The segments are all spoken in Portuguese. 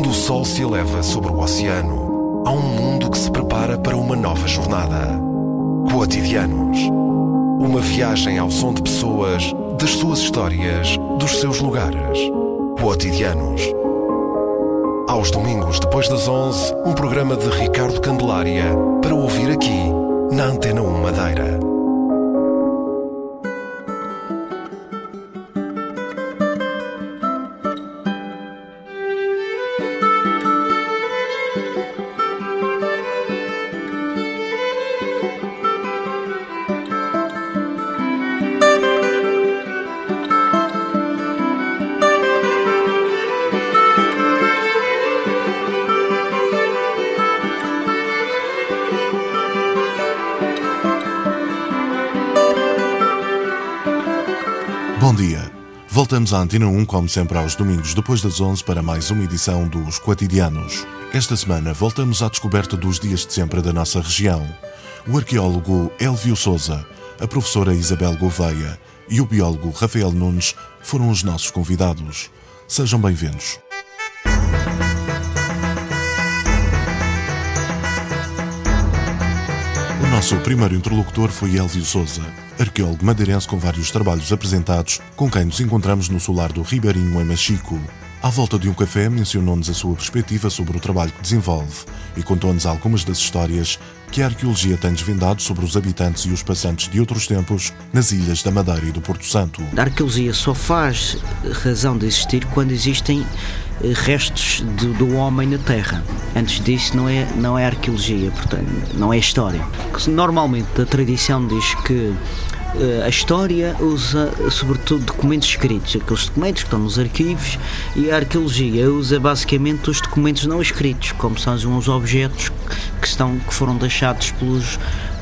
Quando o sol se eleva sobre o oceano, há um mundo que se prepara para uma nova jornada. Cotidianos. Uma viagem ao som de pessoas, das suas histórias, dos seus lugares. Cotidianos. Aos domingos, depois das 11, um programa de Ricardo Candelária para ouvir aqui, na Antena 1 Madeira. Voltamos à Antena 1, como sempre, aos domingos depois das 11 para mais uma edição dos Quotidianos. Esta semana voltamos à descoberta dos dias de sempre da nossa região. O arqueólogo Elvio Souza, a professora Isabel Gouveia e o biólogo Rafael Nunes foram os nossos convidados. Sejam bem-vindos. Nosso primeiro interlocutor foi Elvio Souza, arqueólogo madeirense com vários trabalhos apresentados, com quem nos encontramos no solar do Ribeirinho, em Machico. À volta de um café, mencionou-nos a sua perspectiva sobre o trabalho que desenvolve e contou-nos algumas das histórias que a arqueologia tem desvendado sobre os habitantes e os passantes de outros tempos nas ilhas da Madeira e do Porto Santo. A arqueologia só faz razão de existir quando existem restos do, do homem na Terra. Antes disso não é, não é arqueologia, portanto, não é história. Normalmente a tradição diz que eh, a história usa sobretudo documentos escritos, aqueles documentos que estão nos arquivos, e a arqueologia usa basicamente os documentos não escritos, como são os objetos que, estão, que foram deixados pelos,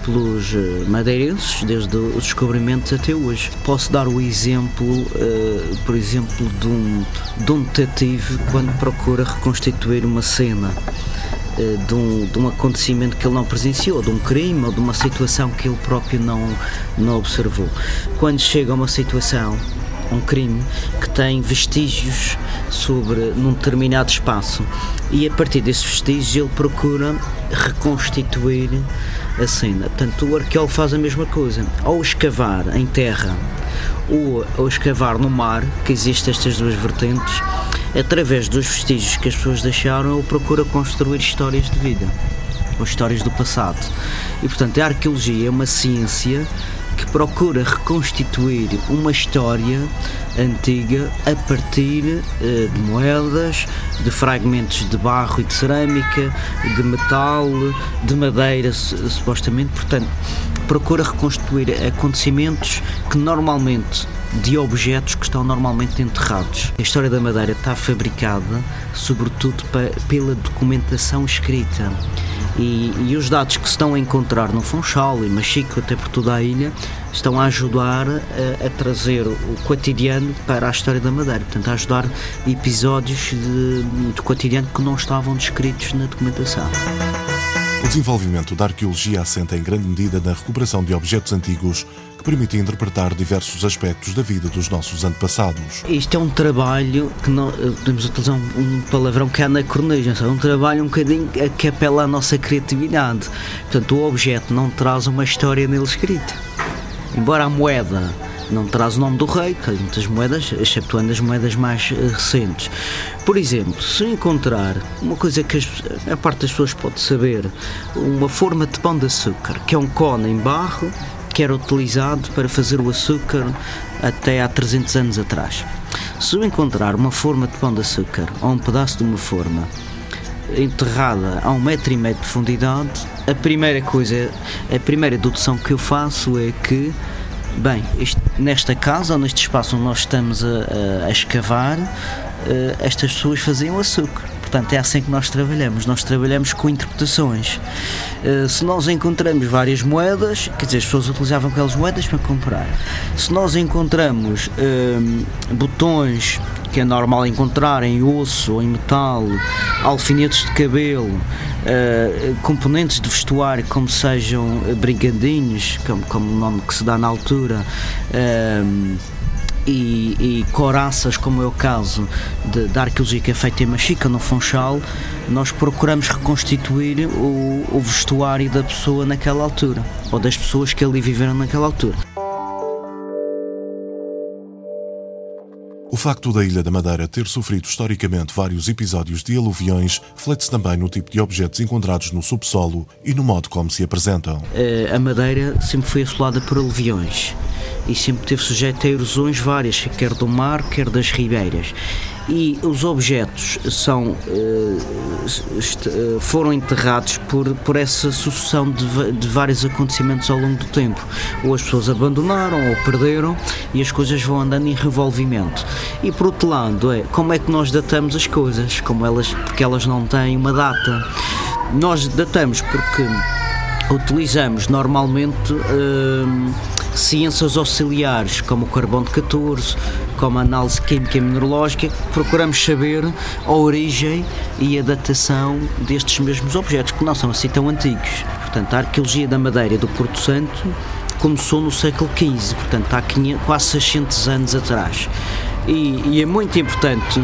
pelos eh, madeirenses desde o descobrimento até hoje. Posso dar o exemplo, uh, por exemplo, de um, de um detetive quando procura reconstituir uma cena de um, de um acontecimento que ele não presenciou, de um crime ou de uma situação que ele próprio não, não observou. Quando chega a uma situação, um crime, que tem vestígios sobre num determinado espaço e a partir desses vestígios ele procura reconstituir a cena. Portanto, o arqueólogo faz a mesma coisa, ao escavar em terra ou ao escavar no mar, que existem estas duas vertentes, através dos vestígios que as pessoas deixaram, ele procura construir histórias de vida, ou histórias do passado. E portanto, a arqueologia é uma ciência que procura reconstituir uma história antiga a partir uh, de moedas, de fragmentos de barro e de cerâmica, de metal, de madeira, supostamente. Portanto, procura reconstruir acontecimentos que normalmente de objetos que estão normalmente enterrados. A história da Madeira está fabricada, sobretudo pela documentação escrita. E, e, os dados que se estão a encontrar no Funchal e Machico, até por toda a ilha, estão a ajudar a, a, trazer o cotidiano para a história da Madeira, portanto, a ajudar episódios de, de cotidiano que não estavam descritos na documentação. O desenvolvimento da arqueologia assenta em grande medida na recuperação de objetos antigos que permitem interpretar diversos aspectos da vida dos nossos antepassados. Isto é um trabalho que não, podemos utilizar um palavrão que é anacronismo, é um trabalho um bocadinho que apela à nossa criatividade. Portanto, o objeto não traz uma história nele escrita. Embora a moeda não traz o nome do rei, há muitas moedas, exceptuando as moedas mais uh, recentes. Por exemplo, se encontrar uma coisa que a parte das pessoas pode saber, uma forma de pão de açúcar, que é um cone em barro que era utilizado para fazer o açúcar até há 300 anos atrás. Se eu encontrar uma forma de pão de açúcar ou um pedaço de uma forma enterrada a um metro e meio de profundidade, a primeira coisa, a primeira dedução que eu faço é que Bem, nesta casa, ou neste espaço onde nós estamos a, a, a escavar, uh, estas pessoas faziam açúcar. Portanto, é assim que nós trabalhamos. Nós trabalhamos com interpretações. Uh, se nós encontramos várias moedas, quer dizer, as pessoas utilizavam aquelas moedas para comprar. Se nós encontramos uh, botões que é normal encontrar em osso ou em metal, alfinetes de cabelo, uh, componentes de vestuário como sejam brigadinhos, como, como o nome que se dá na altura, uh, e, e coraças, como é o caso de, da arqueologia que é feita em Machica, no Funchal, nós procuramos reconstituir o, o vestuário da pessoa naquela altura, ou das pessoas que ali viveram naquela altura. O facto da Ilha da Madeira ter sofrido historicamente vários episódios de aluviões reflete-se também no tipo de objetos encontrados no subsolo e no modo como se apresentam. Eh, a Madeira sempre foi assolada por aluviões e sempre teve sujeito a erosões várias, quer do mar, quer das ribeiras. E os objetos são, eh, eh, foram enterrados por, por essa sucessão de, de vários acontecimentos ao longo do tempo. Ou as pessoas abandonaram ou perderam e as coisas vão andando em revolvimento. E por outro lado, é como é que nós datamos as coisas? Como elas, porque elas não têm uma data. Nós datamos porque utilizamos normalmente. Hum, ciências auxiliares, como o carbono 14, como a análise química e mineralógica, procuramos saber a origem e a datação destes mesmos objetos, que não são assim tão antigos. Portanto, a arqueologia da madeira do Porto Santo começou no século XV, portanto, há 500, quase 600 anos atrás. E, e é muito importante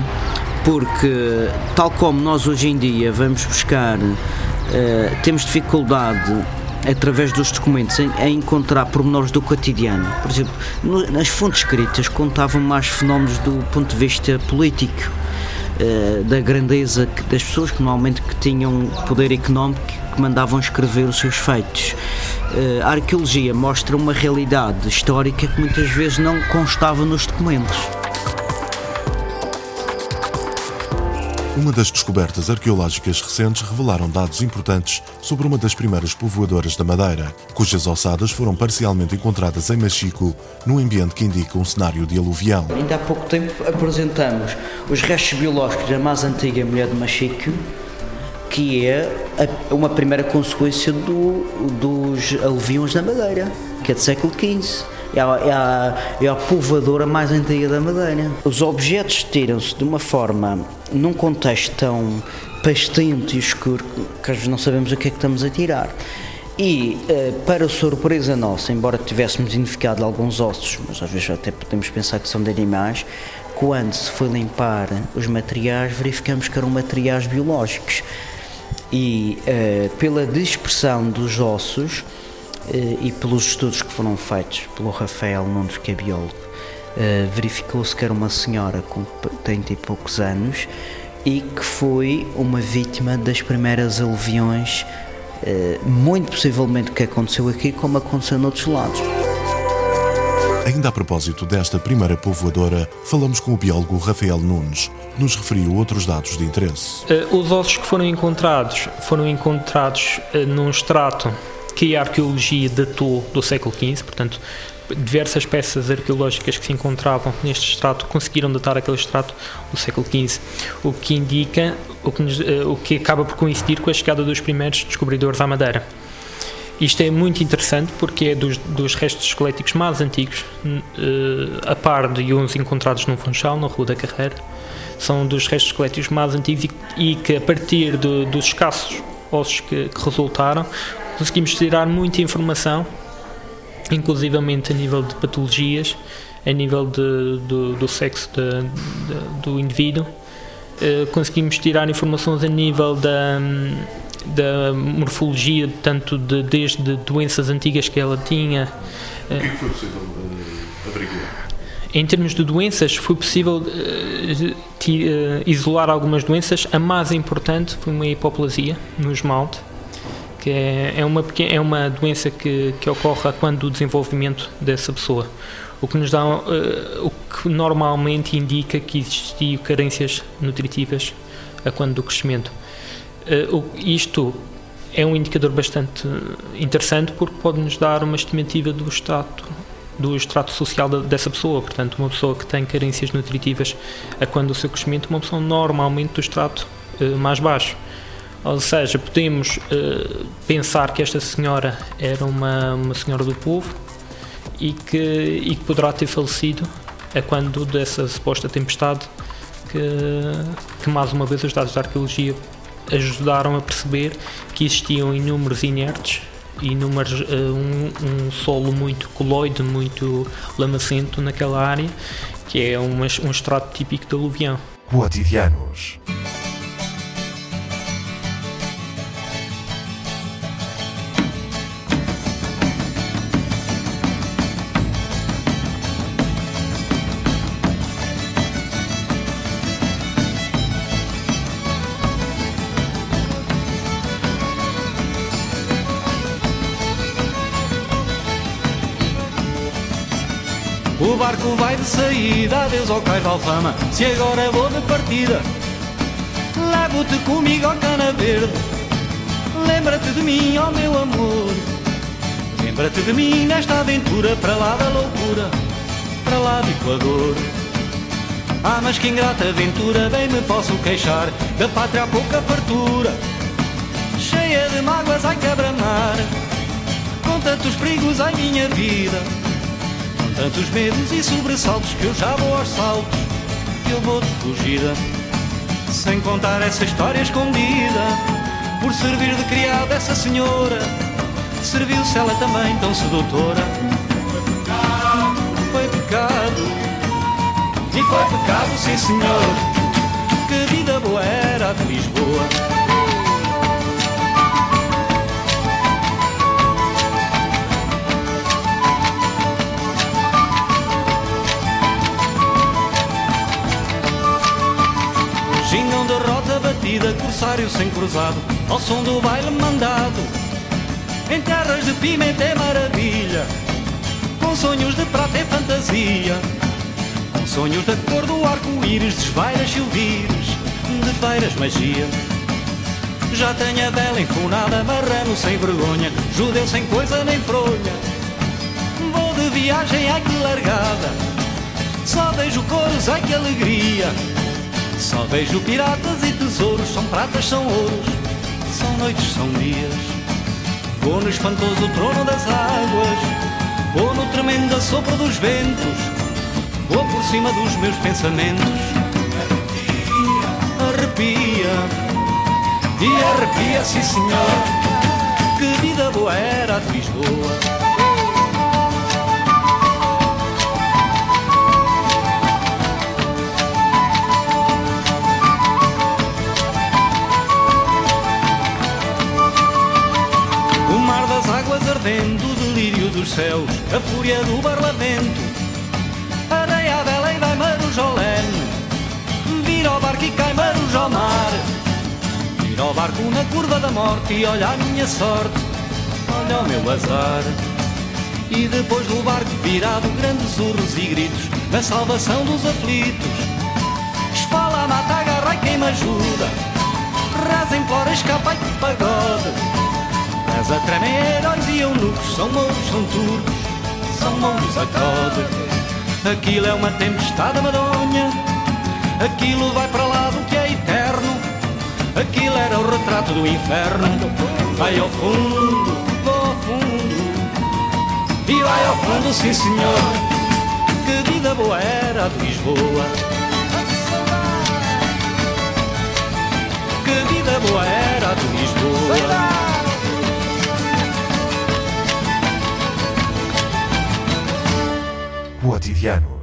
porque, tal como nós hoje em dia vamos buscar, uh, temos dificuldade através dos documentos, a encontrar pormenores do cotidiano. Por exemplo, no, nas fontes escritas contavam mais fenómenos do ponto de vista político, uh, da grandeza que, das pessoas que normalmente que tinham poder económico que mandavam escrever os seus feitos. Uh, a arqueologia mostra uma realidade histórica que muitas vezes não constava nos documentos. Uma das descobertas arqueológicas recentes revelaram dados importantes sobre uma das primeiras povoadoras da Madeira, cujas ossadas foram parcialmente encontradas em Machico, num ambiente que indica um cenário de aluvião. Ainda há pouco tempo apresentamos os restos biológicos da mais antiga mulher de Machico, que é uma primeira consequência do, dos aluviões da Madeira, que é do século XV é a, é a, é a povoadora mais antiga da Madeira. Os objetos tiram-se de uma forma, num contexto tão pastento e escuro, que às vezes não sabemos o que é que estamos a tirar. E, uh, para surpresa nossa, embora tivéssemos identificado alguns ossos, mas às vezes até podemos pensar que são de animais, quando se foi limpar os materiais, verificamos que eram materiais biológicos. E, uh, pela dispersão dos ossos, eh, e pelos estudos que foram feitos pelo Rafael Nunes, que é biólogo, eh, verificou-se que era uma senhora com 30 e poucos anos e que foi uma vítima das primeiras aluviões, eh, muito possivelmente o que aconteceu aqui, como aconteceu noutros lados. Ainda a propósito desta primeira povoadora, falamos com o biólogo Rafael Nunes, que nos referiu outros dados de interesse. Os ossos que foram encontrados foram encontrados num extrato que a arqueologia datou do século XV, portanto, diversas peças arqueológicas que se encontravam neste extrato conseguiram datar aquele extrato do século XV, o que indica, o que, eh, o que acaba por coincidir com a chegada dos primeiros descobridores à Madeira. Isto é muito interessante porque é dos, dos restos esqueléticos mais antigos, uh, a par de uns encontrados no Funchal, na Rua da Carreira, são dos restos esqueléticos mais antigos e, e que a partir dos escassos ossos que, que resultaram, conseguimos tirar muita informação, inclusivamente a nível de patologias, a nível de, do, do sexo de, de, do indivíduo. Uh, conseguimos tirar informações a nível da, da morfologia, tanto de, desde doenças antigas que ela tinha. O que foi possível uh, averiguar? Em termos de doenças, foi possível uh, isolar algumas doenças. A mais importante foi uma hipoplasia no esmalte que é, é, uma, é uma doença que, que ocorre quando o desenvolvimento dessa pessoa. O que nos dá, uh, o que normalmente indica que existiam carências nutritivas a quando do crescimento. Uh, isto é um indicador bastante interessante porque pode nos dar uma estimativa do estado do extrato social dessa pessoa. Portanto, uma pessoa que tem carências nutritivas a quando do seu crescimento, uma pessoa normalmente do extrato uh, mais baixo. Ou seja, podemos uh, pensar que esta senhora era uma, uma senhora do povo e que, e que poderá ter falecido a quando dessa suposta tempestade que, que mais uma vez os dados da arqueologia ajudaram a perceber que existiam inúmeros inertes e numa, um, um solo muito coloide, muito lamacento naquela área, que é um, um extrato típico de aluvião. Cotidianos. Saída, adeus ao cais de alfama. Se agora vou de partida Levo-te comigo ao cana verde. Lembra-te de mim, ó meu amor. Lembra-te de mim nesta aventura Para lá da loucura, para lá do Equador. Ah, mas que ingrata aventura Bem me posso queixar. Da pátria há pouca fartura Cheia de mágoas, ai quebra-mar. Com tantos perigos, ai minha vida Tantos medos e sobressaltos que eu já vou aos saltos. Que eu vou de fugida Sem contar essa história escondida. Por servir de criada essa senhora Serviu-se ela também tão sedutora. Foi pecado E foi pecado, sim senhor. Que vida boa era de Lisboa sem cruzado, ao som do baile mandado. Em terras de pimenta é maravilha, com sonhos de prata e fantasia. Com sonhos da cor do arco-íris, desvairas silvires, de feiras magia. Já tenho a bela enfunada, marrano sem vergonha, judeu sem coisa nem fronha. Vou de viagem, ai que largada, só vejo coros, ai que alegria. Só vejo piratas e tesouros, são pratas, são ouros, são noites, são dias. Vou no espantoso trono das águas, vou no tremendo sopro dos ventos, vou por cima dos meus pensamentos. Arrepia, e arrepia, sim senhor, que vida boa era de Lisboa. Ardendo o delírio dos céus, a fúria do barlamento. Areia bela e vai marujolene, vira ao barco e cai marujo ao mar. Vira ao barco na curva da morte e olha a minha sorte, olha o meu azar. E depois do barco virado, grandes urros e gritos, na salvação dos aflitos. Espala, mata, agarra e quem me ajuda, reza, implora, escapa e pagode. Mas a tremem heróis e são mouros, são turcos, são mouros a code. Aquilo é uma tempestade madonha, aquilo vai para lá do que é eterno. Aquilo era o retrato do inferno. Vai ao fundo, vou ao fundo, e vai ao fundo, sim senhor. Que vida boa era de Lisboa. Que vida boa era de Lisboa. Cotidianos.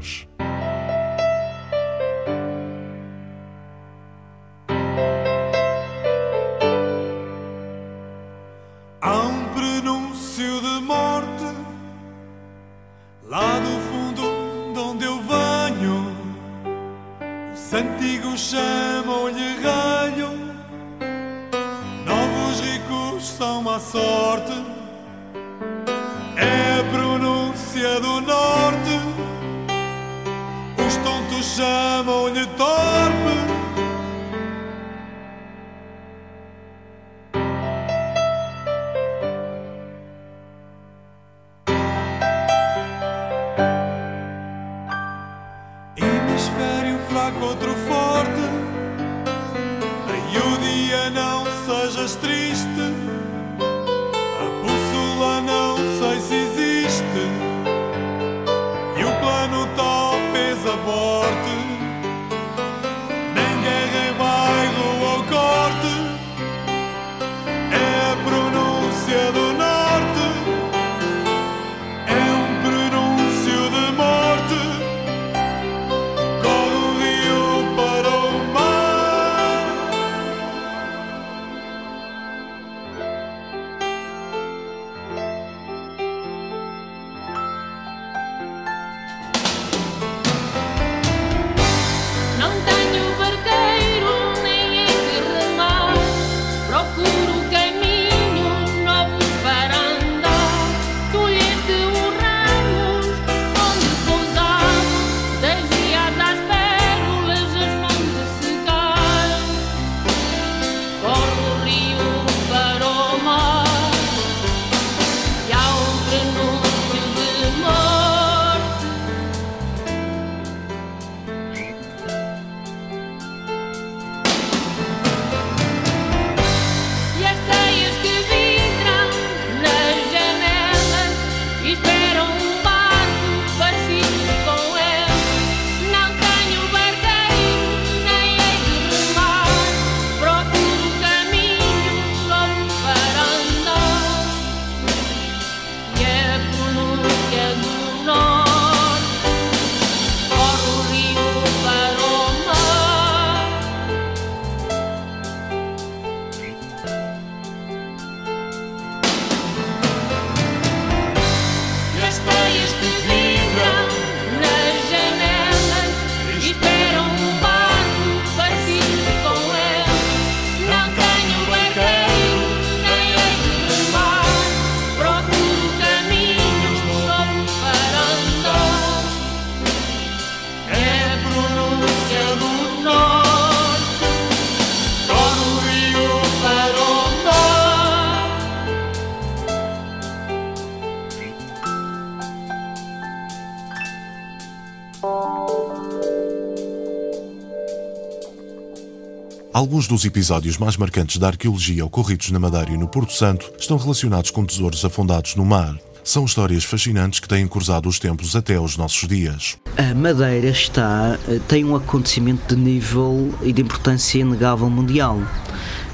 Alguns dos episódios mais marcantes da arqueologia ocorridos na Madeira e no Porto Santo estão relacionados com tesouros afundados no mar. São histórias fascinantes que têm cruzado os tempos até aos nossos dias. A Madeira está, eh, tem um acontecimento de nível e de importância inegável mundial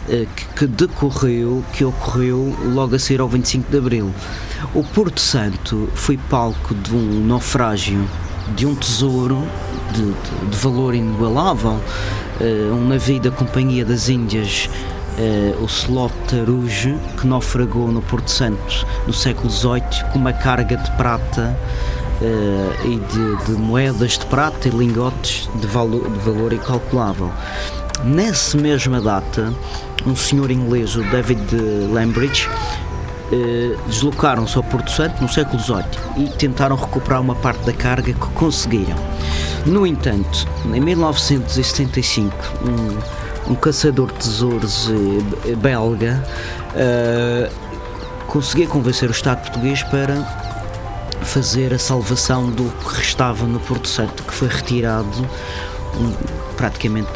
eh, que decorreu, que ocorreu logo a seguir ao 25 de Abril. O Porto Santo foi palco de um naufrágio de um tesouro de, de, de valor inigualável, uh, um navio da Companhia das Índias, uh, o Slot Taruge, que naufragou no Porto Santo no século XVIII com uma carga de prata uh, e de, de, moedas de prata e lingotes de valor, de valor incalculável. Nessa mesma data, um senhor inglês, o David Lambridge, deslocaram-se ao Porto Santo no século XVIII e tentaram recuperar uma parte da carga que conseguiram. No entanto, em 1975, um, um caçador de tesouros eh, belga uh, conseguia convencer o Estado português para fazer a salvação do que restava no Porto Santo, que foi retirado praticamente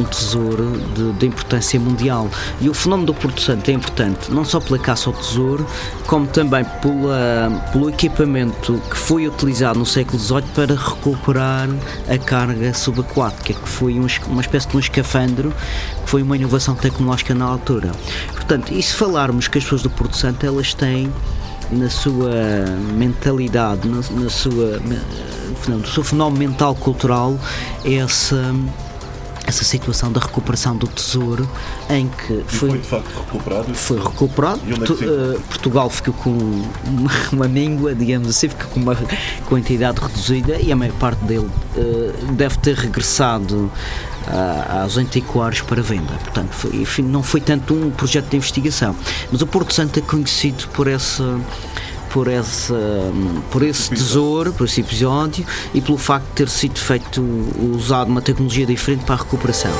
um tesouro de, de, importância mundial. E o fenómeno do Porto Santo é importante não só pela caça ao tesouro, como também pela, pelo equipamento que foi utilizado no século XVIII para recuperar a carga subaquática, que foi um, uma espécie de um escafandro, que foi uma inovação tecnológica na altura. Portanto, e se falarmos que as pessoas do Porto Santo elas têm na sua mentalidade, na, na sua no seu fenómeno mental cultural essa essa situação da recuperação do tesouro em que foi, foi de facto recuperado? foi recuperado. É uh, Portugal ficou com uma, uma míngua digamos assim ficou com uma quantidade reduzida e a maior parte dele uh, deve ter regressado uh, aos antiquários para venda. Portanto foi, não foi tanto um projeto de investigação. Mas o Porto Santo é conhecido por essa por, essa, por esse tesouro, por esse episódio e pelo facto de ter sido feito, usado uma tecnologia diferente para a recuperação.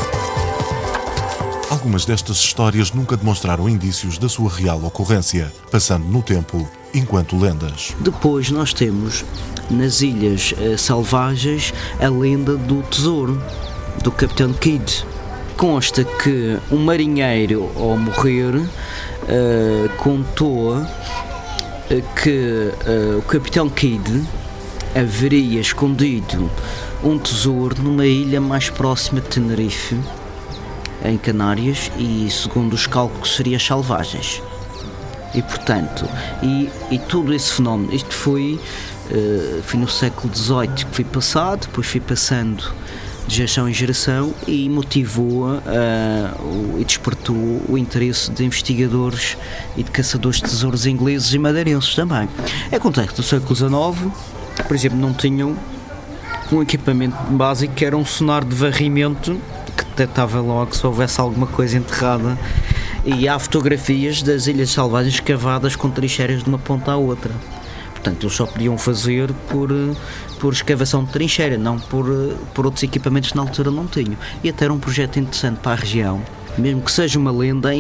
Algumas destas histórias nunca demonstraram indícios da sua real ocorrência, passando no tempo enquanto lendas. Depois nós temos nas Ilhas uh, Selvagens a lenda do tesouro, do Capitão Kidd. Consta que um marinheiro, ao morrer, uh, contou que uh, o Capitão Kidd haveria escondido um tesouro numa ilha mais próxima de Tenerife, em Canárias, e segundo os cálculos seria Salvagens. E portanto, e, e todo esse fenómeno, isto foi, uh, foi no século XVIII que foi passado, depois foi passando de geração em geração e motivou uh, e despertou o interesse de investigadores e de caçadores de tesouros ingleses e madeirenses também. Acontece que no século XIX, por exemplo, não tinham um equipamento básico que era um sonar de varrimento que detectava logo se houvesse alguma coisa enterrada. E há fotografias das ilhas selvagens cavadas com trincheiras de uma ponta à outra. Portanto, eles só podiam fazer por, por escavação de trincheira, não por, por outros equipamentos que na altura não tinham. E até era um projeto interessante para a região mesmo que seja uma lenda,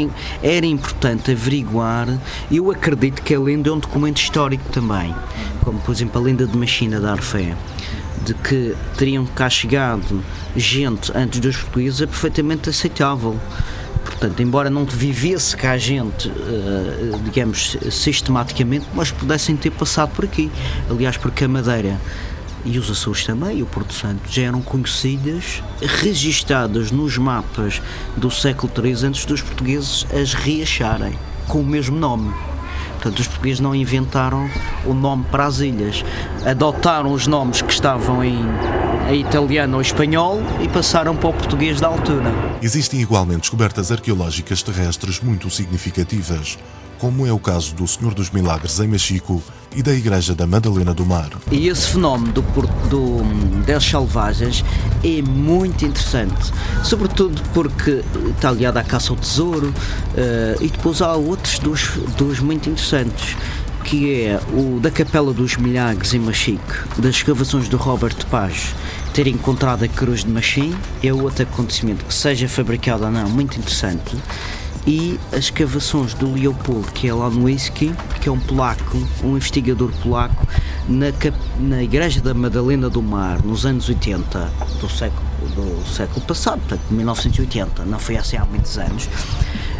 era importante averiguar. Eu acredito que a lenda é um documento histórico também, como por exemplo a lenda de Machina da Arfé, de que teriam cá chegado gente antes dos portugueses é perfeitamente aceitável. Portanto, embora não vivesse cá gente, uh, digamos, sistematicamente, mas pudessem ter passado por aqui. Aliás, porque a Madeira e os Açores também, e o Porto Santo, já eram conhecidas, registadas nos mapas do século III antes dos portugueses as reacharem com o mesmo nome. Portanto, os portugueses não inventaram o nome para as ilhas, adotaram os nomes que estavam em, em italiano ou espanhol e passaram para o português da altura. Existem igualmente descobertas arqueológicas terrestres muito significativas como é o caso do Senhor dos Milagres em Mexico e da Igreja da Madalena do Mar. E esse fenómeno do, do, das selvagens é muito interessante, sobretudo porque está ligado à caça ao tesouro uh, e depois há outros dos muito interessantes que é o da Capela dos Milagres em Machique, das escavações do Robert Paz, ter encontrado a cruz de Machim, é outro acontecimento que seja fabricado ou não, muito interessante e as escavações do Leopold, que é é um polaco, um investigador polaco, na, na Igreja da Madalena do Mar, nos anos 80 do século, do século passado, portanto, 1980, não foi assim há muitos anos,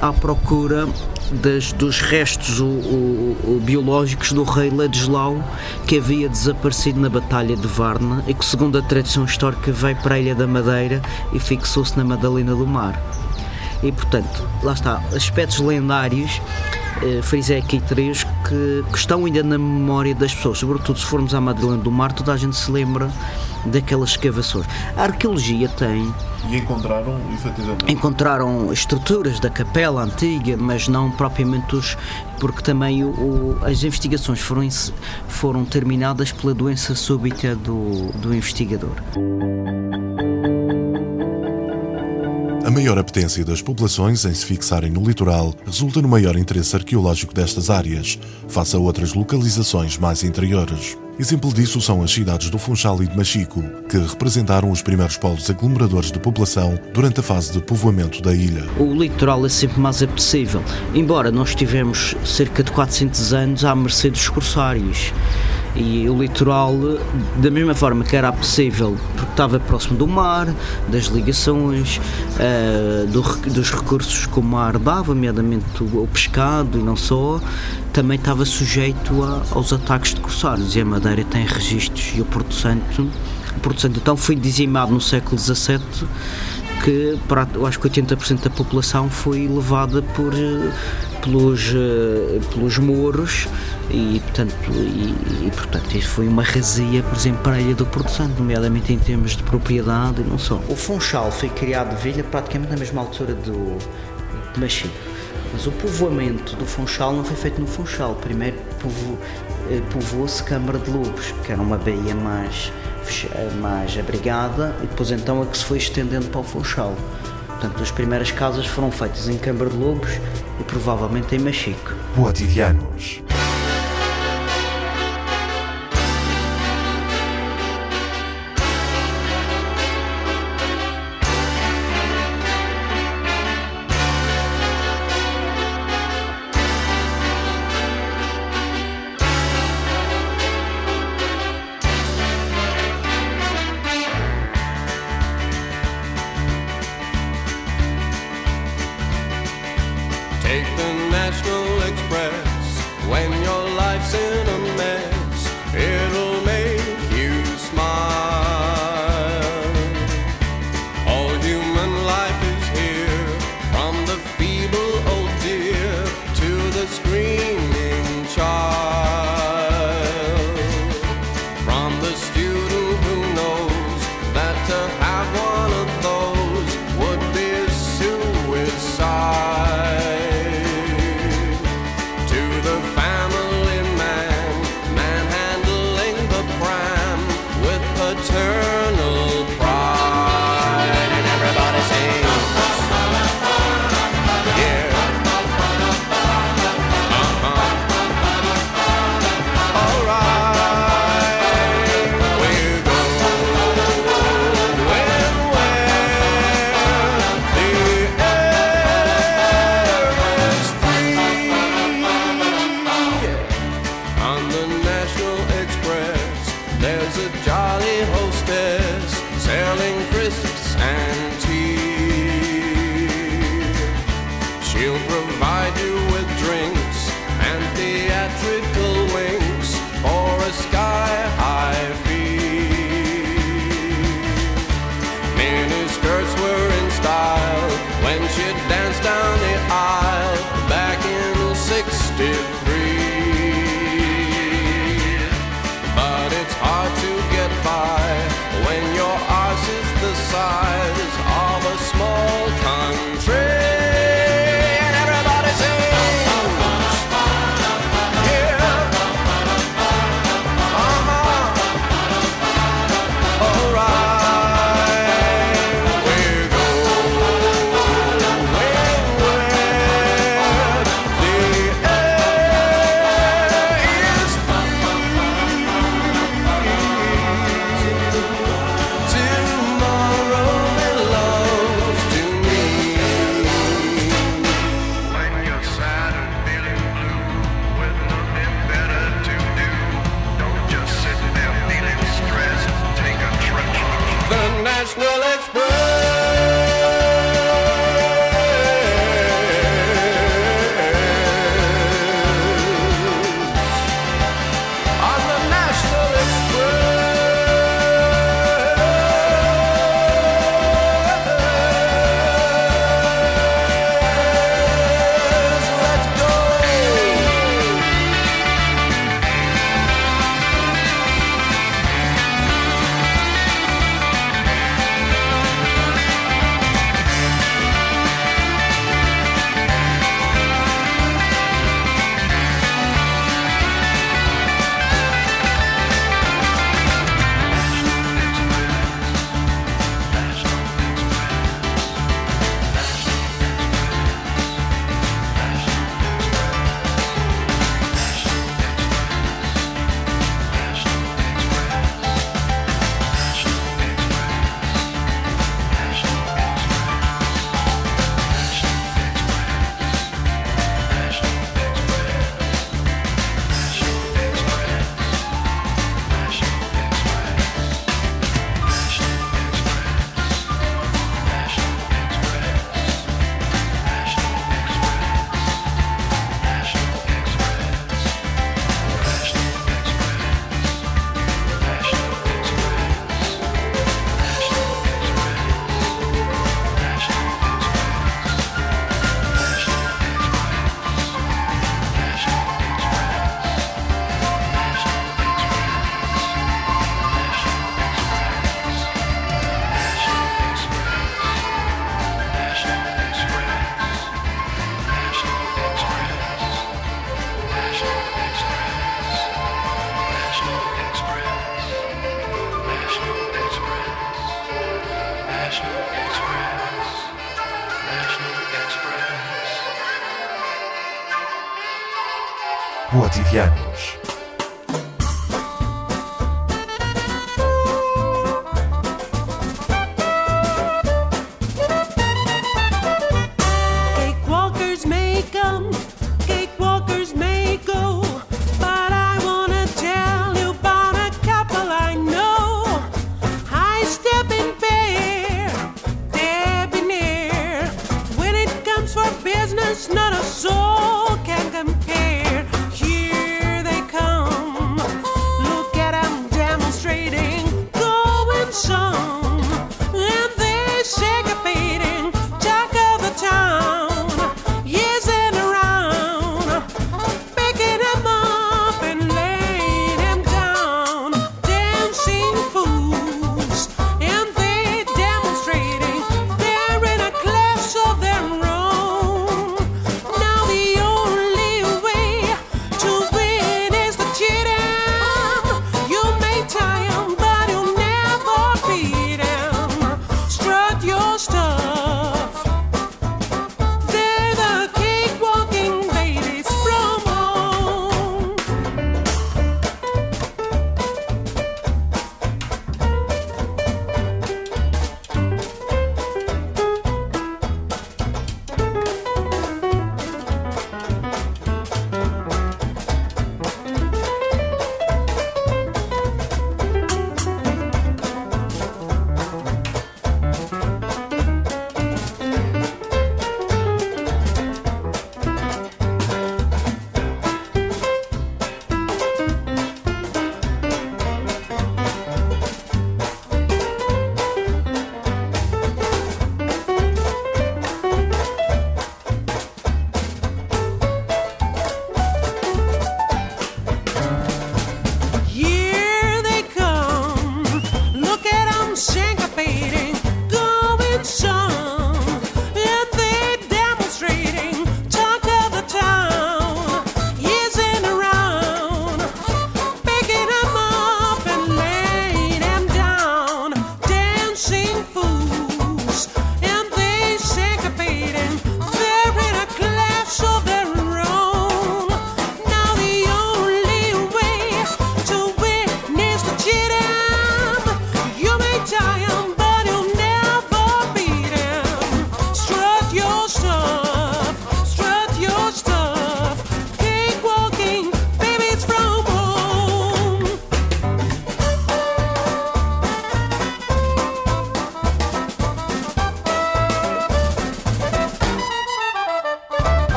à procura das, dos restos o, o, o, biológicos do rei Ladislau que havia desaparecido na Batalha de Varna e que, segundo a tradição histórica, veio para a Ilha da Madeira e fixou-se na Madalena do Mar. E portanto, lá está, aspectos lendários, eh, frisei aqui três, que, que, estão ainda na memória das pessoas, sobretudo se formos à Madalena do Mar, toda a gente se lembra daquelas escavações. A arqueologia tem. E encontraram, efetivamente? Encontraram estruturas da capela antiga, mas não propriamente os. porque também o, as investigações foram, foram terminadas pela doença súbita do, do investigador. A maior apetência das populações em se fixarem no litoral resulta no maior interesse arqueológico destas áreas, face a outras localizações mais interiores. Exemplo disso são as cidades do Funchal e de Machico, que representaram os primeiros polos aglomeradores de população durante a fase de povoamento da ilha. O litoral é sempre mais apetecível, embora nós tivemos cerca de 400 anos à mercê dos corsários e o litoral, da mesma forma que era possível, porque estava próximo do mar, das ligações, uh, do, dos recursos que o mar dava, nomeadamente o, pescado e não só, também estava sujeito a, aos ataques de corsários. E a Madeira tem registros, e o Porto Santo, o Porto Santo então foi dizimado no século XVII que para, acho que 80% da população foi levada por, eh, pelos, eh, pelos mouros e portanto, e, e, portanto isso foi uma razia, por exemplo, para a Ilha do Porto Santo, nomeadamente em termos de propriedade e não só. O Funchal foi criado Vilha praticamente na mesma altura do de Machico, mas o povoamento do Funchal não foi feito no Funchal, primeiro eh, povoou-se Câmara de Lobos, que era uma baía mais mais abrigada e depois então é que se foi estendendo para o Funchal. Portanto, as primeiras casas foram feitas em Câmara de Lobos e provavelmente em Machico. Quotidianos.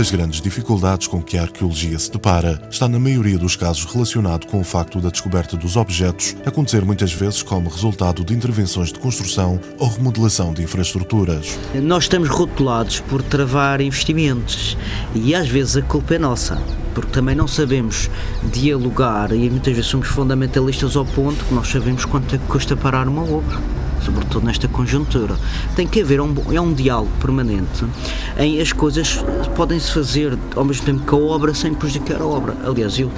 Das grandes dificuldades com que a arqueologia se depara está, na maioria dos casos, relacionado com o facto da descoberta dos objetos acontecer muitas vezes como resultado de intervenções de construção ou remodelação de infraestruturas. Nós estamos rotulados por travar investimentos e às vezes a culpa é nossa, porque também não sabemos dialogar e muitas vezes somos fundamentalistas ao ponto que nós sabemos quanto é que custa parar uma obra. Sobretudo nesta conjuntura. Tem que haver um, é um diálogo permanente em as coisas podem-se fazer ao mesmo tempo que a obra sem prejudicar a obra. Aliás, eu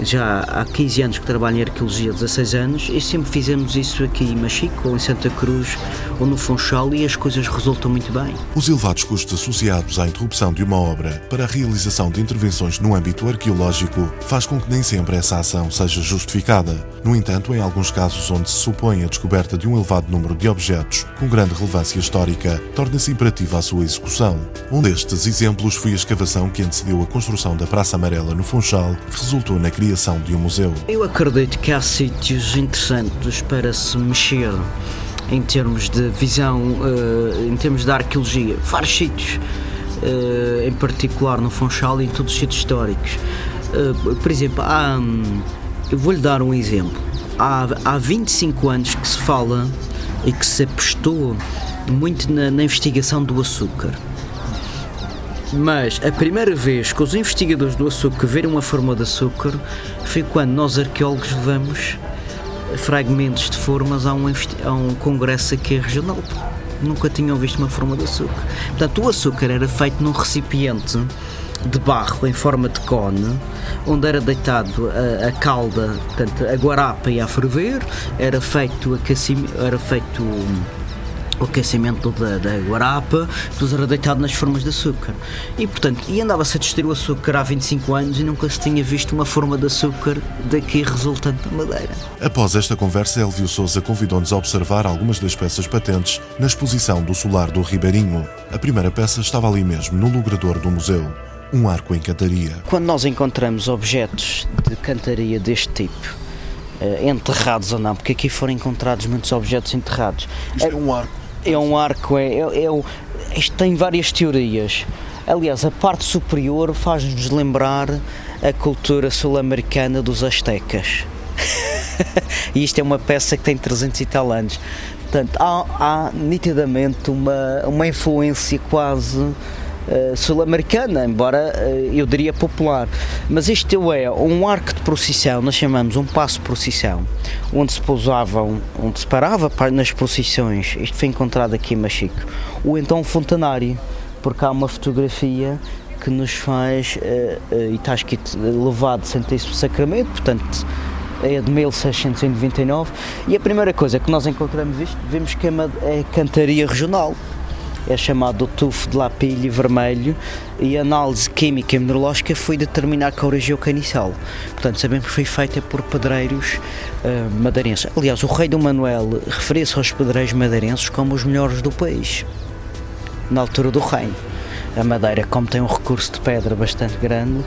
já há 15 anos que trabalho em arqueologia, 16 anos, e sempre fizemos isso aqui em Machico, ou em Santa Cruz, ou no Funchal, e as coisas resultam muito bem. Os elevados custos associados à interrupção de uma obra para a realização de intervenções no âmbito arqueológico faz com que nem sempre essa ação seja justificada. No entanto, em alguns casos onde se supõe a descoberta de um elevado número de objetos com grande relevância histórica, torna-se imperativa a sua execução. Um destes exemplos foi a escavação que antecedeu a construção da Praça Amarela no Funchal, que resultou na criação de um museu. Eu acredito que há sítios interessantes para se mexer em termos de visão, eh, em termos de arqueologia. Vários sítios, eh, em particular no Funchal e em todos os sítios históricos. Eh, por exemplo, há, hum, eu vou-lhe dar um exemplo. Há, há 25 anos que se fala e que se apostou muito na, na investigação do açúcar. Mas a primeira vez que os investigadores do açúcar viram a forma de açúcar foi quando nós arqueólogos levamos fragmentos de formas a um, a um congresso aqui regional. Nunca tinham visto uma forma de açúcar. Portanto, o açúcar era feito num recipiente de barro em forma de cone, onde era deitado a, a calda, portanto, a guarapa ia a ferver, era feito, era feito o aquecimento da, da guarapa, depois era deitado nas formas de açúcar. E portanto, e andava-se a testar o açúcar há 25 anos e nunca se tinha visto uma forma de açúcar daqui resultante da madeira. Após esta conversa, Elvio Souza convidou-nos a observar algumas das peças patentes na exposição do Solar do Ribeirinho. A primeira peça estava ali mesmo, no logrador do museu. Um arco em cantaria. Quando nós encontramos objetos de cantaria deste tipo, eh, enterrados ou não, porque aqui foram encontrados muitos objetos enterrados. Isto é um arco. É um arco, é, é, é isto tem várias teorias. Aliás, a parte superior faz-nos lembrar a cultura sul-americana dos astecas. e isto é uma peça que tem 300 e tal anos. Portanto, há, há nitidamente uma, uma influência quase eh, sul-americana, embora eh, eu diria popular. Mas isto é um arco de procissão, nós chamamos um passo de procissão, onde se pousavam, onde se parava pa- nas procissões, isto foi encontrado aqui em Machico, ou então um fontanário, porque há uma fotografia que nos faz, eh, e está escrito levado Santíssimo Sacramento, portanto é de 1699 e a primeira coisa que nós encontramos isto, vemos que é, uma, é cantaria regional é chamado tufo de lapilho vermelho e a análise química e mineralógica foi determinar que a origem é o caniçal. Portanto, sabemos que foi feita por pedreiros ah, madeirenses. Aliás, o rei do Manuel referia-se aos pedreiros madeirenses como os melhores do país, na altura do reino. A madeira, como tem um recurso de pedra bastante grande,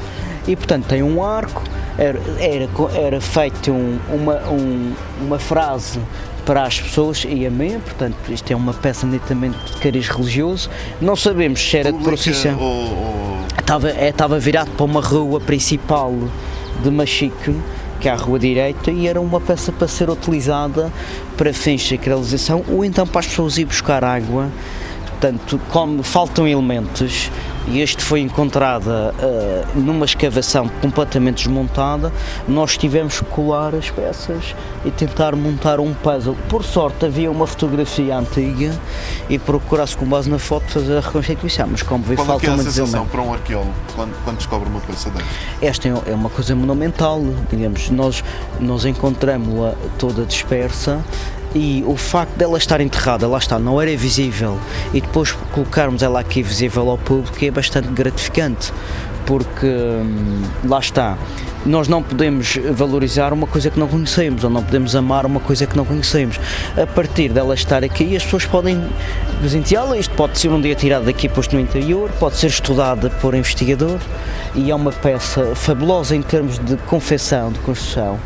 e portanto tem um arco, era, era, era feito um- uma, um- uma frase para as pessoas e amém, portanto isto é uma peça netamente de cariz religioso. Não sabemos se era de procissão. Estava, é, estava virado para uma rua principal de Machique, que é a rua direita, e era uma peça para ser utilizada para fins de sacralização ou então para as pessoas ir buscar água. Portanto, como faltam elementos, e este foi encontrada ah, numa escavação completamente desmontada, nós tivemos que colar as peças e tentar montar um puzzle. Por sorte havia uma fotografia antiga e procurasse com base na foto fazer a reconstituição, mas como vê Qual é, falta que é a uma sensação para um arqueólogo quando, quando descobre uma peça destas? Esta é é uma coisa monumental, digamos, nós, nós encontramos-la toda dispersa e o facto dela estar enterrada, lá está, não era visível e depois colocarmos ela aqui visível ao público é bastante gratificante porque hum, lá está, nós não podemos valorizar uma coisa que não conhecemos ou não podemos amar uma coisa que não conhecemos. A partir dela estar aqui, as pessoas podem presenteá-la. Isto pode ser um dia tirado daqui posto no interior, pode ser estudada por investigador e é uma peça fabulosa em termos de confecção, de construção.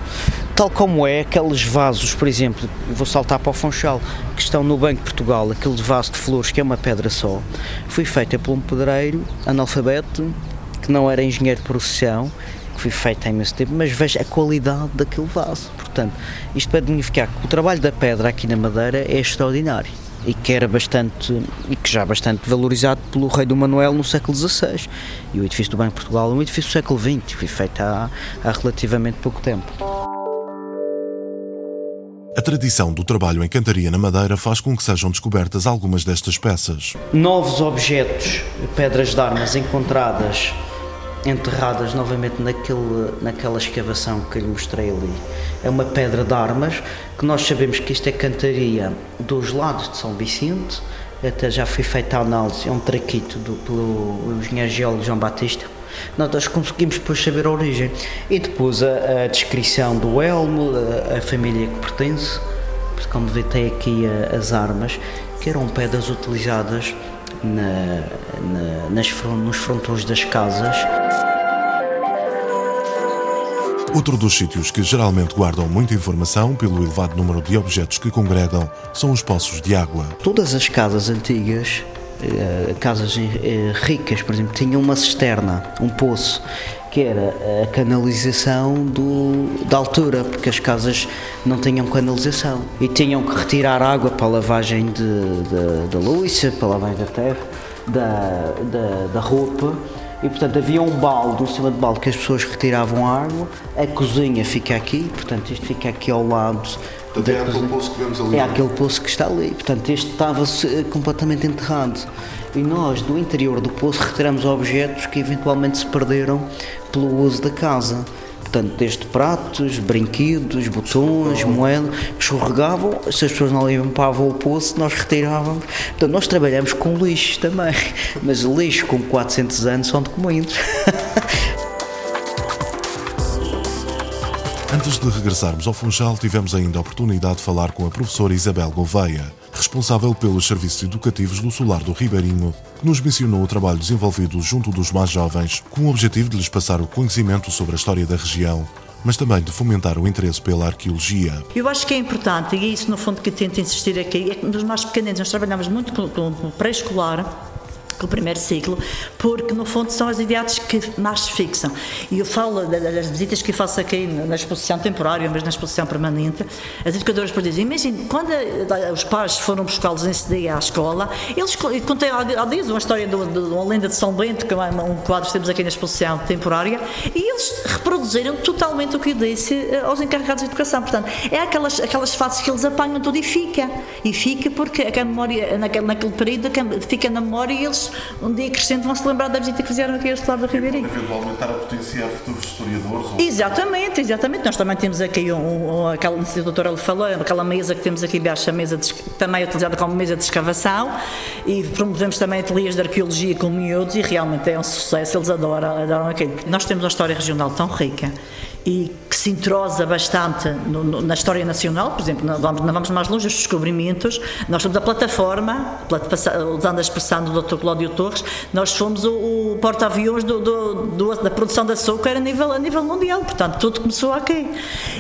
Tal como é aqueles vasos, por exemplo, vou saltar para o Funchal, que estão no Banco de Portugal, aquele vaso de flores que é uma pedra só, foi feita por um pedreiro analfabeto que não era engenheiro de procissão, que foi feito há imenso tempo, mas veja a qualidade daquele vaso. Portanto, isto para dignificar que o trabalho da pedra aqui na Madeira é extraordinário e que era bastante e que já bastante valorizado pelo rei do Manuel no século XVI. E o edifício do Banco de Portugal é um edifício do século XX, foi feito há, há relativamente pouco tempo. A tradição do trabalho em cantaria na Madeira faz com que sejam descobertas algumas destas peças. novos objetos, pedras de armas encontradas, enterradas novamente naquele, naquela escavação que lhe mostrei ali. É uma pedra de armas que nós sabemos que isto é cantaria dos lados de São Vicente, até já foi feita a análise, é um traquito do, pelo engenheiro geólogo João Batista. Nós conseguimos depois saber a origem. E depois a, a descrição do elmo, a, a família que pertence, porque como vê tem aqui a- as armas, que eram pedras utilizadas na- na- nas nos frontões das casas. Outro dos sítios que geralmente guardam muita informação pelo elevado número de objetos que congregam são os poços de água. Todas as casas antigas, casas eh, ricas, por exemplo, tinham uma cisterna, um poço, que era a canalização do, da altura, porque as casas não tinham canalização. E tinham que retirar água para a lavagem de- da louça, para a lavagem da terra, da, da, da roupa. E portanto havia um balde, um cima de balde que as pessoas retiravam a água, a cozinha fica aqui, portanto isto fica aqui ao lado Portanto, é aquele poço que vemos ali. É aquele poço que está ali, portanto este estava eh, completamente enterrado. E nós do interior do poço retiramos objetos que eventualmente se perderam pelo uso da casa. Portanto, desde pratos, brinquedos, botões, moedas, escorregavam, se as pessoas não limpavam o poço, nós retirávamos. Portanto, nós trabalhamos com lixo também, mas lixo com 400 anos são documentos. Antes de regressarmos ao Funchal, tivemos ainda a oportunidade de falar com a professora Isabel Gouveia, responsável pelos serviços educativos do Solar do Ribeirinho, que nos mencionou o trabalho desenvolvido junto dos mais jovens, com o objetivo de lhes passar o conhecimento sobre a história da região, mas também de fomentar o interesse pela arqueologia. Eu acho que é importante, e é isso no fundo que tento insistir aqui, é que nos mais pequeninos nós trabalhamos muito com o pré-escolar, com o primeiro ciclo, porque no fundo são as idades que mais se fixam. E eu falo da- das visitas que faço aqui na exposição temporária, mas na exposição permanente, as educadoras por dizem, imagine, quando eh, os pais foram buscá-los nesse dia à escola, eles eu contei há dias uma história de, uma lenda de São Bento, que é um quadro que temos aqui na exposição temporária, e eles reproduziram totalmente o que eu disse eh, aos encarregados de educação. Portanto, é aquelas, aquelas fases que eles apanham tudo e fica. E fica porque a memória, naquele, naquele período, fica na memória e eles, um dia crescendo, vão se lembrar da visita que fizeram aqui a este lado da Ribeirinho. Eventualmente estar a potenciar futuros historiadores ou Exatamente, exatamente. Nós também temos aqui um, um, aquela, se a doutora lhe falou, aquela mesa que temos aqui embaixo, a mesa de, também é utilizada como mesa de escavação e promovemos também ateliês de arqueologia com miúdos e realmente é um sucesso, eles adoram, adoram aquilo. Nós temos uma história regional tão rica e se entrosa bastante no- no- na história nacional, por exemplo, não vamos, não vamos mais longe, os descobrimentos, nós somos a plataforma, usando a expressão do Dr. Cláudio Torres, nós fomos o, o porta-aviões da produção de açúcar a nível, a nível mundial, portanto, tudo começou aqui.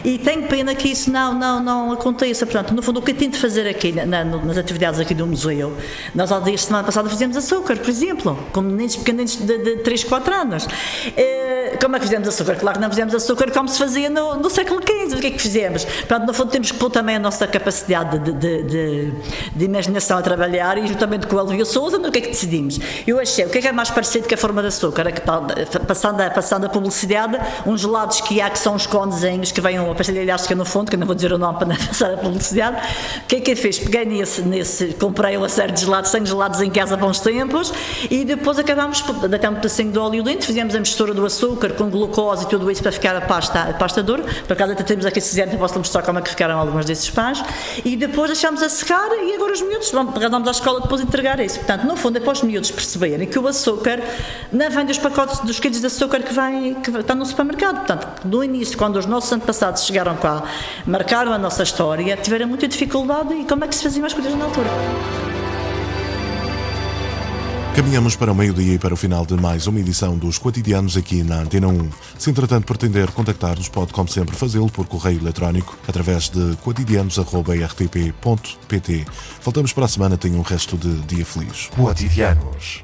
E tenho pena que isso não, não, não aconteça, portanto, no fundo, o que eu tento fazer aqui na- nas atividades aqui do museu, nós há dias, semana passada, fizemos açúcar, por exemplo, com meninos pequeninos de, de 3, 4 anos. Eh, como é que fizemos açúcar? Claro que não fizemos açúcar como se fazia no, no século XV. O que é que fizemos? Portanto, no fundo, temos que pôr também a nossa capacidade de, de, de, de imaginação a trabalhar e, juntamente com o Elvio Souza, no que é que decidimos? Eu achei, o que é que é mais parecido com a forma de açúcar? É que, passando, a, passando a publicidade, uns gelados que há que são uns conezinhos que vêm a pastelha elástica no fundo, que eu não vou dizer o nome para não passar a publicidade. O que é que eu fiz? Peguei nesse, nesse comprei uma série de gelados, 100 gelados em casa há bons tempos e depois acabámos, deitámos um pedacinho de óleo dentro, fizemos a mistura do açúcar com glucose e tudo isso para ficar a pasta, a pasta dura. Por acaso até temos aqui, quiserem, posso mostrar como é que ficaram algumas desses pães. E depois deixámos a secar e agora os miúdos vão, vamos à escola depois entregar isso. Portanto, no fundo, é para os miúdos perceberem que o açúcar não vem dos pacotes dos quilos de açúcar que, vem, que está no supermercado. Portanto, no início, quando os nossos antepassados chegaram cá, marcaram a nossa história, tiveram muita dificuldade e como é que se faziam as coisas na altura. Caminhamos para o meio-dia e para o final de mais uma edição dos Quotidianos aqui na Antena 1. Se entretanto pretender contactar-nos, pode, como sempre, fazê-lo por correio eletrónico através de quotidianos.rtp.pt. Voltamos para a semana, tenham um resto de dia feliz. Quotidianos.